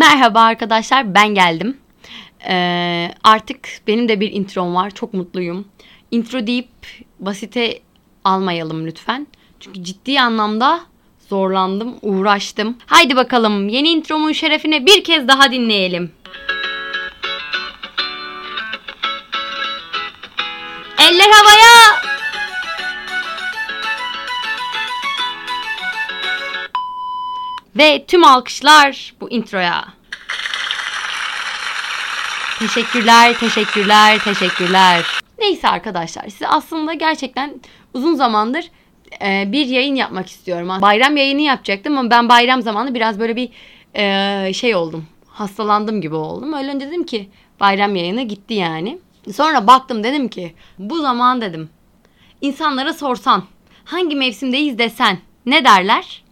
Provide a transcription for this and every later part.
Merhaba arkadaşlar ben geldim. Ee, artık benim de bir introm var. Çok mutluyum. Intro deyip basite almayalım lütfen. Çünkü ciddi anlamda zorlandım, uğraştım. Haydi bakalım yeni intromun şerefine bir kez daha dinleyelim. Ve tüm alkışlar bu introya. Teşekkürler, teşekkürler, teşekkürler. Neyse arkadaşlar size aslında gerçekten uzun zamandır e, bir yayın yapmak istiyorum. Bayram yayını yapacaktım ama ben bayram zamanı biraz böyle bir e, şey oldum. Hastalandım gibi oldum. Öyle önce dedim ki bayram yayını gitti yani. Sonra baktım dedim ki bu zaman dedim insanlara sorsan hangi mevsimdeyiz desen ne derler?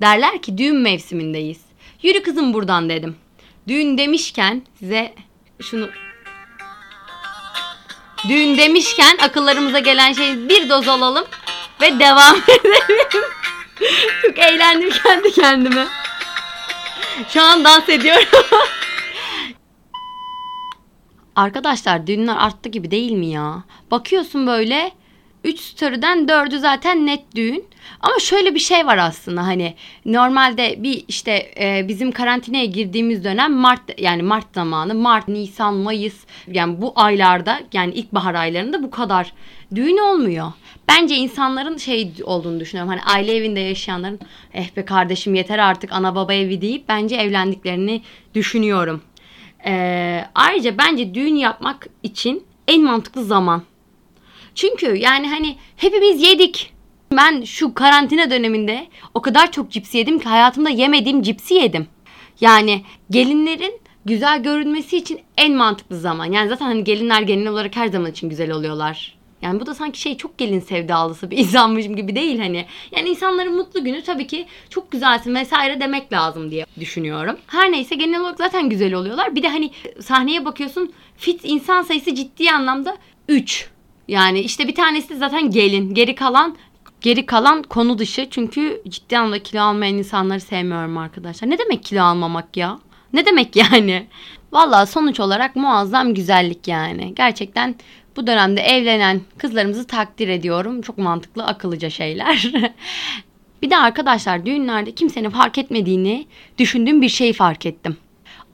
Derler ki düğün mevsimindeyiz. Yürü kızım buradan dedim. Düğün demişken size şunu Düğün demişken akıllarımıza gelen şey bir doz alalım ve devam edelim. Çok eğlendim kendi kendime. Şu an dans ediyorum. Arkadaşlar düğünler arttı gibi değil mi ya? Bakıyorsun böyle 3 story'den 4'ü zaten net düğün. Ama şöyle bir şey var aslında hani normalde bir işte e, bizim karantinaya girdiğimiz dönem Mart yani Mart zamanı Mart, Nisan, Mayıs yani bu aylarda yani ilkbahar aylarında bu kadar düğün olmuyor. Bence insanların şey olduğunu düşünüyorum. Hani aile evinde yaşayanların eh be kardeşim yeter artık ana baba evi deyip bence evlendiklerini düşünüyorum. Ee, ayrıca bence düğün yapmak için en mantıklı zaman. Çünkü yani hani hepimiz yedik. Ben şu karantina döneminde o kadar çok cipsi yedim ki hayatımda yemediğim cipsi yedim. Yani gelinlerin güzel görünmesi için en mantıklı zaman. Yani zaten hani gelinler genel olarak her zaman için güzel oluyorlar. Yani bu da sanki şey çok gelin sevdalısı bir insanmışım gibi değil hani. Yani insanların mutlu günü tabii ki çok güzelsin vesaire demek lazım diye düşünüyorum. Her neyse genel olarak zaten güzel oluyorlar. Bir de hani sahneye bakıyorsun fit insan sayısı ciddi anlamda 3. Yani işte bir tanesi zaten gelin. Geri kalan geri kalan konu dışı. Çünkü ciddi anlamda kilo almayan insanları sevmiyorum arkadaşlar. Ne demek kilo almamak ya? Ne demek yani? Valla sonuç olarak muazzam güzellik yani. Gerçekten bu dönemde evlenen kızlarımızı takdir ediyorum. Çok mantıklı, akıllıca şeyler. bir de arkadaşlar düğünlerde kimsenin fark etmediğini düşündüğüm bir şey fark ettim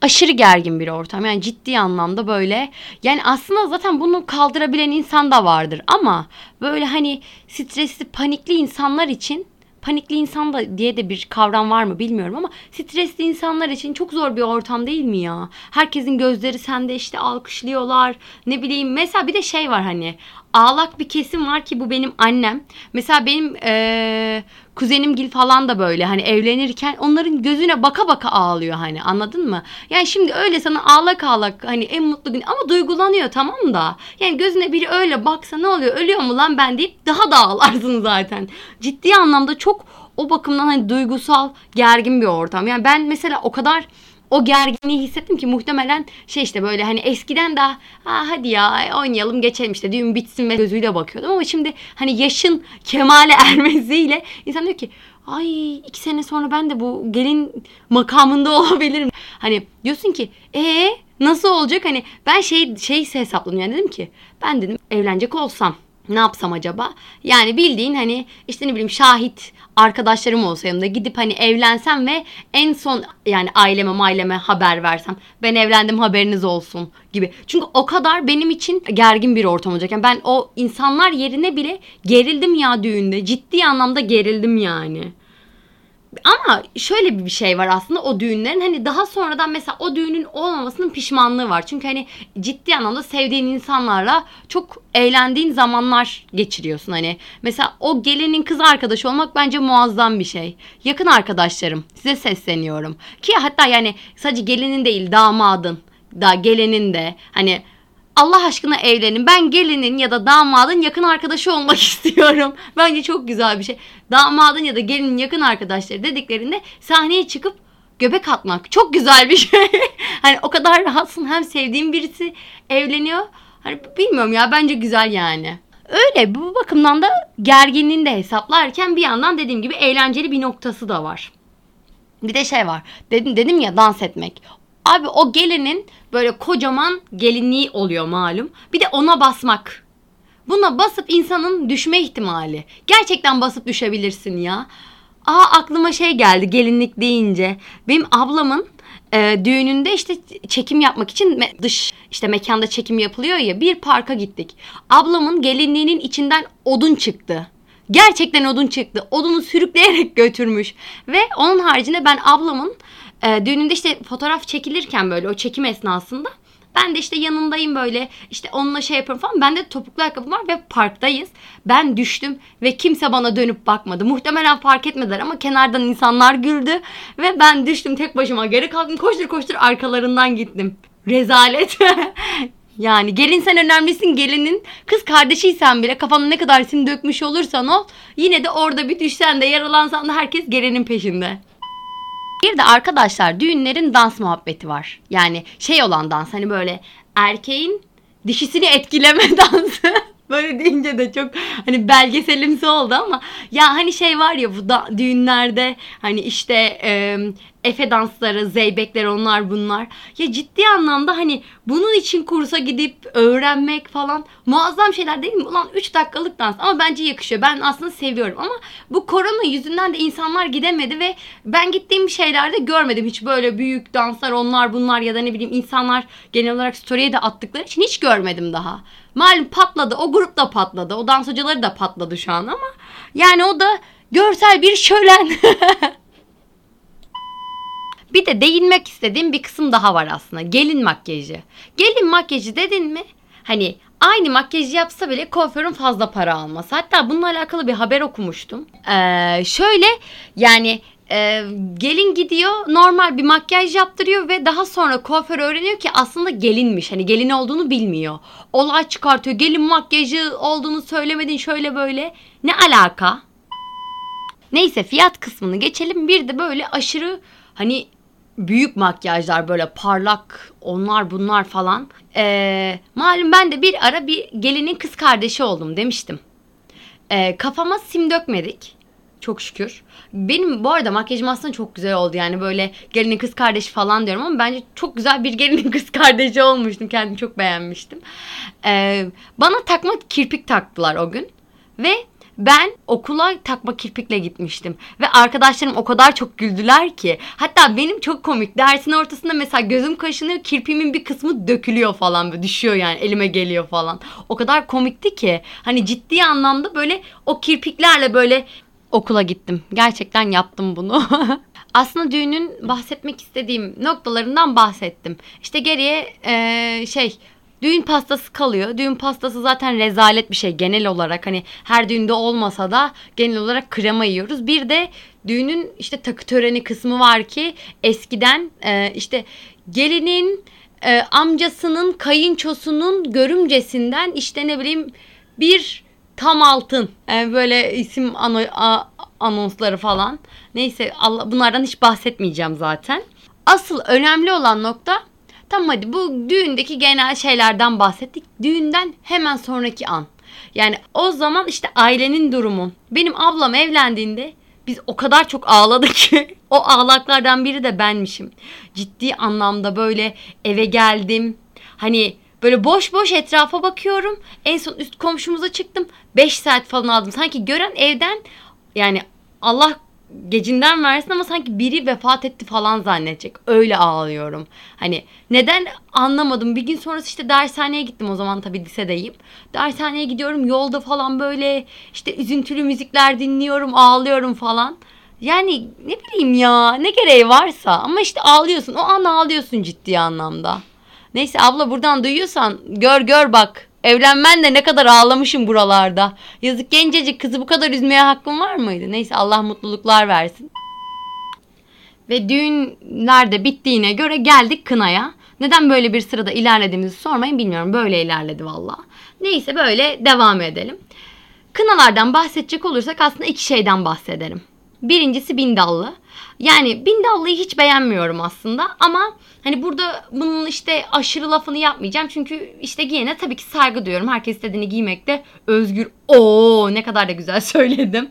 aşırı gergin bir ortam. Yani ciddi anlamda böyle yani aslında zaten bunu kaldırabilen insan da vardır ama böyle hani stresli, panikli insanlar için panikli insan da diye de bir kavram var mı bilmiyorum ama stresli insanlar için çok zor bir ortam değil mi ya? Herkesin gözleri sende işte alkışlıyorlar. Ne bileyim mesela bir de şey var hani ağlak bir kesim var ki bu benim annem. Mesela benim ee, kuzenim Gil falan da böyle hani evlenirken onların gözüne baka baka ağlıyor hani anladın mı? Yani şimdi öyle sana ağlak ağlak hani en mutlu gün ama duygulanıyor tamam da. Yani gözüne biri öyle baksa ne oluyor ölüyor mu lan ben deyip daha da ağlarsın zaten. Ciddi anlamda çok o bakımdan hani duygusal gergin bir ortam. Yani ben mesela o kadar o gerginliği hissettim ki muhtemelen şey işte böyle hani eskiden daha ha hadi ya oynayalım geçelim. işte düğün bitsin ve gözüyle bakıyordum. Ama şimdi hani yaşın kemale ermesiyle insan diyor ki ay iki sene sonra ben de bu gelin makamında olabilirim. Hani diyorsun ki ee nasıl olacak? Hani ben şey şey hesapladım yani dedim ki ben dedim evlenecek olsam ne yapsam acaba? Yani bildiğin hani işte ne bileyim şahit arkadaşlarım olsa yanımda gidip hani evlensem ve en son yani aileme maileme haber versem ben evlendim haberiniz olsun gibi. Çünkü o kadar benim için gergin bir ortam olacak. Yani ben o insanlar yerine bile gerildim ya düğünde. Ciddi anlamda gerildim yani. Ama şöyle bir şey var aslında o düğünlerin hani daha sonradan mesela o düğünün olmamasının pişmanlığı var. Çünkü hani ciddi anlamda sevdiğin insanlarla çok eğlendiğin zamanlar geçiriyorsun hani. Mesela o gelinin kız arkadaşı olmak bence muazzam bir şey. Yakın arkadaşlarım size sesleniyorum. Ki hatta yani sadece gelinin değil damadın da gelenin de hani Allah aşkına evlenin. Ben gelinin ya da damadın yakın arkadaşı olmak istiyorum. Bence çok güzel bir şey. Damadın ya da gelinin yakın arkadaşları dediklerinde sahneye çıkıp göbek atmak çok güzel bir şey. hani o kadar rahatsın hem sevdiğim birisi evleniyor. Hani bilmiyorum ya bence güzel yani. Öyle bu bakımdan da gerginliğini de hesaplarken bir yandan dediğim gibi eğlenceli bir noktası da var. Bir de şey var. Dedim dedim ya dans etmek. Abi o gelinin böyle kocaman gelinliği oluyor malum. Bir de ona basmak. Buna basıp insanın düşme ihtimali. Gerçekten basıp düşebilirsin ya. Aa aklıma şey geldi gelinlik deyince. Benim ablamın e, düğününde işte çekim yapmak için me- dış işte mekanda çekim yapılıyor ya bir parka gittik. Ablamın gelinliğinin içinden odun çıktı. Gerçekten odun çıktı. Odunu sürükleyerek götürmüş. Ve onun haricinde ben ablamın e, düğününde işte fotoğraf çekilirken böyle o çekim esnasında ben de işte yanındayım böyle işte onunla şey yapıyorum falan. Bende topuklu ayakkabım var ve parktayız. Ben düştüm ve kimse bana dönüp bakmadı. Muhtemelen fark etmediler ama kenardan insanlar güldü. Ve ben düştüm tek başıma geri kalktım. Koştur koştur arkalarından gittim. Rezalet. yani gelin sen önemlisin gelinin kız kardeşiysen bile kafana ne kadar sim dökmüş olursan ol. Yine de orada bir düşsen de yaralansan da herkes gelinin peşinde. Bir de arkadaşlar düğünlerin dans muhabbeti var. Yani şey olan dans hani böyle erkeğin dişisini etkileme dansı. Böyle deyince de çok hani belgeselimsi oldu ama ya hani şey var ya bu da, düğünlerde hani işte e, Efe dansları, zeybekler onlar bunlar. Ya ciddi anlamda hani bunun için kursa gidip öğrenmek falan muazzam şeyler değil mi? Ulan 3 dakikalık dans ama bence yakışıyor. Ben aslında seviyorum ama bu korona yüzünden de insanlar gidemedi ve ben gittiğim şeylerde görmedim. Hiç böyle büyük danslar onlar bunlar ya da ne bileyim insanlar genel olarak story'e de attıkları için hiç görmedim daha. Malum patladı. O grup da patladı. O dans hocaları da patladı şu an ama yani o da görsel bir şölen. Bir de değinmek istediğim bir kısım daha var aslında. Gelin makyajı. Gelin makyajı dedin mi? Hani aynı makyajı yapsa bile kuaförün fazla para alması. Hatta bununla alakalı bir haber okumuştum. Ee, şöyle yani e, gelin gidiyor normal bir makyaj yaptırıyor ve daha sonra kuaför öğreniyor ki aslında gelinmiş. Hani gelin olduğunu bilmiyor. Olay çıkartıyor. Gelin makyajı olduğunu söylemedin şöyle böyle. Ne alaka? Neyse fiyat kısmını geçelim. Bir de böyle aşırı hani büyük makyajlar böyle parlak onlar bunlar falan. Ee, malum ben de bir ara bir gelinin kız kardeşi oldum demiştim. Ee, kafama sim dökmedik. Çok şükür. Benim bu arada makyajım aslında çok güzel oldu. Yani böyle gelinin kız kardeşi falan diyorum ama bence çok güzel bir gelinin kız kardeşi olmuştum. Kendimi çok beğenmiştim. Ee, bana takma kirpik taktılar o gün. Ve ben okula takma kirpikle gitmiştim. Ve arkadaşlarım o kadar çok güldüler ki. Hatta benim çok komik. Dersin ortasında mesela gözüm kaşınıyor. Kirpimin bir kısmı dökülüyor falan. Böyle düşüyor yani elime geliyor falan. O kadar komikti ki. Hani ciddi anlamda böyle o kirpiklerle böyle okula gittim. Gerçekten yaptım bunu. Aslında düğünün bahsetmek istediğim noktalarından bahsettim. İşte geriye ee, şey Düğün pastası kalıyor. Düğün pastası zaten rezalet bir şey genel olarak. Hani her düğünde olmasa da genel olarak krema yiyoruz. Bir de düğünün işte takı töreni kısmı var ki eskiden e, işte gelinin e, amcasının kayınçosunun görümcesinden işte ne bileyim bir tam altın yani böyle isim ano, a, anonsları falan. Neyse Allah, bunlardan hiç bahsetmeyeceğim zaten. Asıl önemli olan nokta Tamam hadi bu düğündeki genel şeylerden bahsettik. Düğünden hemen sonraki an. Yani o zaman işte ailenin durumu. Benim ablam evlendiğinde biz o kadar çok ağladık ki o ağlaklardan biri de benmişim. Ciddi anlamda böyle eve geldim. Hani böyle boş boş etrafa bakıyorum. En son üst komşumuza çıktım. 5 saat falan aldım. Sanki gören evden yani Allah gecinden versin ama sanki biri vefat etti falan zannedecek. Öyle ağlıyorum. Hani neden anlamadım. Bir gün sonrası işte dershaneye gittim o zaman tabii lisedeyim. Dershaneye gidiyorum yolda falan böyle işte üzüntülü müzikler dinliyorum ağlıyorum falan. Yani ne bileyim ya ne gereği varsa ama işte ağlıyorsun o an ağlıyorsun ciddi anlamda. Neyse abla buradan duyuyorsan gör gör bak Evlenmen de ne kadar ağlamışım buralarda. Yazık gencecik kızı bu kadar üzmeye hakkım var mıydı? Neyse Allah mutluluklar versin. Ve düğünler de bittiğine göre geldik kınaya. Neden böyle bir sırada ilerlediğimizi sormayın bilmiyorum. Böyle ilerledi valla. Neyse böyle devam edelim. Kınalardan bahsedecek olursak aslında iki şeyden bahsederim. Birincisi bindallı. Yani bindallıyı hiç beğenmiyorum aslında ama hani burada bunun işte aşırı lafını yapmayacağım. Çünkü işte giyene tabii ki saygı duyuyorum. Herkes istediğini giymekte özgür. Oo ne kadar da güzel söyledim.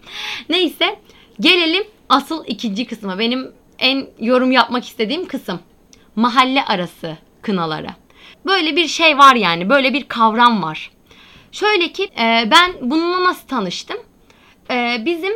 Neyse gelelim asıl ikinci kısma. Benim en yorum yapmak istediğim kısım. Mahalle arası kınaları. Böyle bir şey var yani. Böyle bir kavram var. Şöyle ki e, ben bununla nasıl tanıştım? E, bizim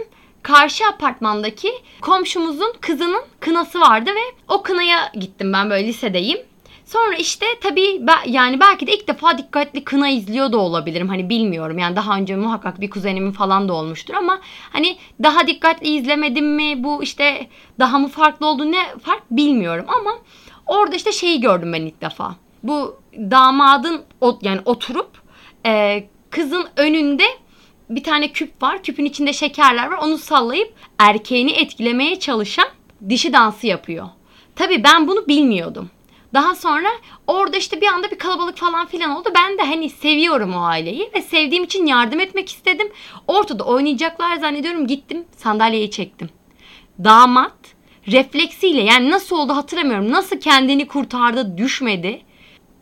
karşı apartmandaki komşumuzun kızının kınası vardı ve o kınaya gittim ben böyle lisedeyim. Sonra işte tabii yani belki de ilk defa dikkatli kına izliyor da olabilirim. Hani bilmiyorum yani daha önce muhakkak bir kuzenimin falan da olmuştur ama hani daha dikkatli izlemedim mi bu işte daha mı farklı oldu ne fark bilmiyorum ama orada işte şeyi gördüm ben ilk defa. Bu damadın yani oturup kızın önünde bir tane küp var. Küpün içinde şekerler var. Onu sallayıp erkeğini etkilemeye çalışan dişi dansı yapıyor. Tabii ben bunu bilmiyordum. Daha sonra orada işte bir anda bir kalabalık falan filan oldu. Ben de hani seviyorum o aileyi ve sevdiğim için yardım etmek istedim. Ortada oynayacaklar zannediyorum gittim sandalyeyi çektim. Damat refleksiyle yani nasıl oldu hatırlamıyorum. Nasıl kendini kurtardı düşmedi.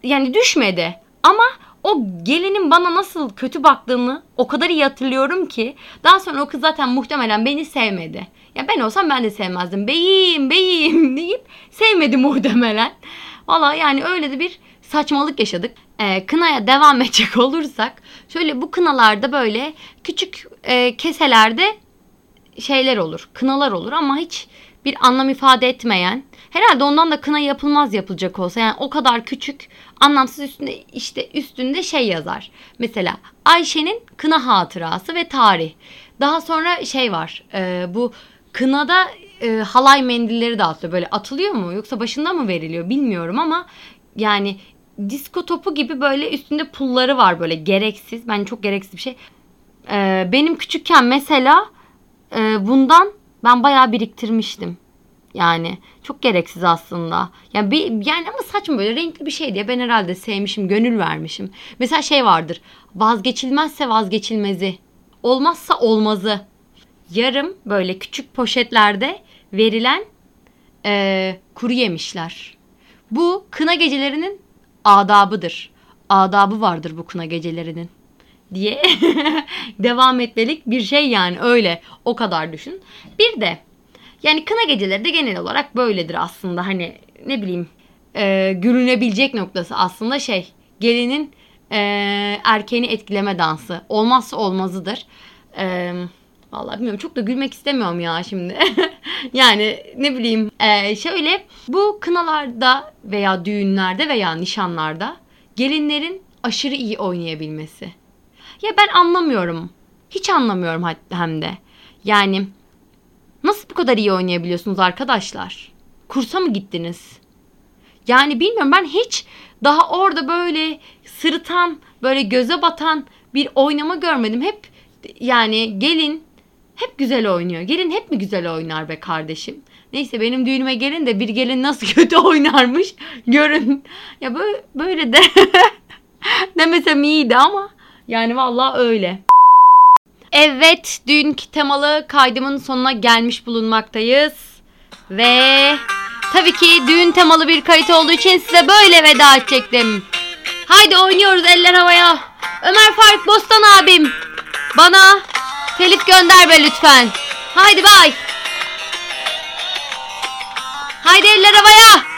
Yani düşmedi ama o gelinin bana nasıl kötü baktığını o kadar iyi hatırlıyorum ki daha sonra o kız zaten muhtemelen beni sevmedi. Ya ben olsam ben de sevmezdim. Beyim beyim deyip sevmedi muhtemelen. Valla yani öyle de bir saçmalık yaşadık. Ee, kınaya devam edecek olursak şöyle bu kınalarda böyle küçük e, keselerde şeyler olur. Kınalar olur ama hiç bir anlam ifade etmeyen. Herhalde ondan da kına yapılmaz yapılacak olsa. Yani o kadar küçük anlamsız üstünde işte üstünde şey yazar. Mesela Ayşe'nin kına hatırası ve tarih. Daha sonra şey var. E, bu kınada e, halay mendilleri dağıtıyor. Böyle atılıyor mu yoksa başında mı veriliyor bilmiyorum ama yani disko topu gibi böyle üstünde pulları var böyle gereksiz. Ben çok gereksiz bir şey. E, benim küçükken mesela e, bundan ben bayağı biriktirmiştim. Yani çok gereksiz aslında. Yani bir, yani ama saçma böyle renkli bir şey diye ben herhalde sevmişim, gönül vermişim. Mesela şey vardır. Vazgeçilmezse vazgeçilmezi. Olmazsa olmazı. Yarım böyle küçük poşetlerde verilen e, kuru yemişler. Bu kına gecelerinin adabıdır. Adabı vardır bu kına gecelerinin diye devam etmelik bir şey yani öyle o kadar düşün. Bir de yani kına geceleri de genel olarak böyledir aslında hani ne bileyim e, gülünebilecek noktası aslında şey gelinin e, erkeğini etkileme dansı olmazsa olmazıdır. E, vallahi bilmiyorum çok da gülmek istemiyorum ya şimdi. yani ne bileyim e, şöyle bu kınalarda veya düğünlerde veya nişanlarda gelinlerin aşırı iyi oynayabilmesi. Ya ben anlamıyorum. Hiç anlamıyorum hem de. Yani bu kadar iyi oynayabiliyorsunuz arkadaşlar? Kursa mı gittiniz? Yani bilmiyorum ben hiç daha orada böyle sırıtan, böyle göze batan bir oynama görmedim. Hep yani gelin hep güzel oynuyor. Gelin hep mi güzel oynar be kardeşim? Neyse benim düğünüme gelin de bir gelin nasıl kötü oynarmış görün. Ya böyle, böyle de demesem iyiydi ama yani vallahi öyle. Evet, dünkü temalı kaydımın sonuna gelmiş bulunmaktayız. Ve tabii ki düğün temalı bir kayıt olduğu için size böyle veda edecektim. Haydi oynuyoruz eller havaya. Ömer Faruk Bostan abim. Bana telif gönder be lütfen. Haydi bay. Haydi eller havaya.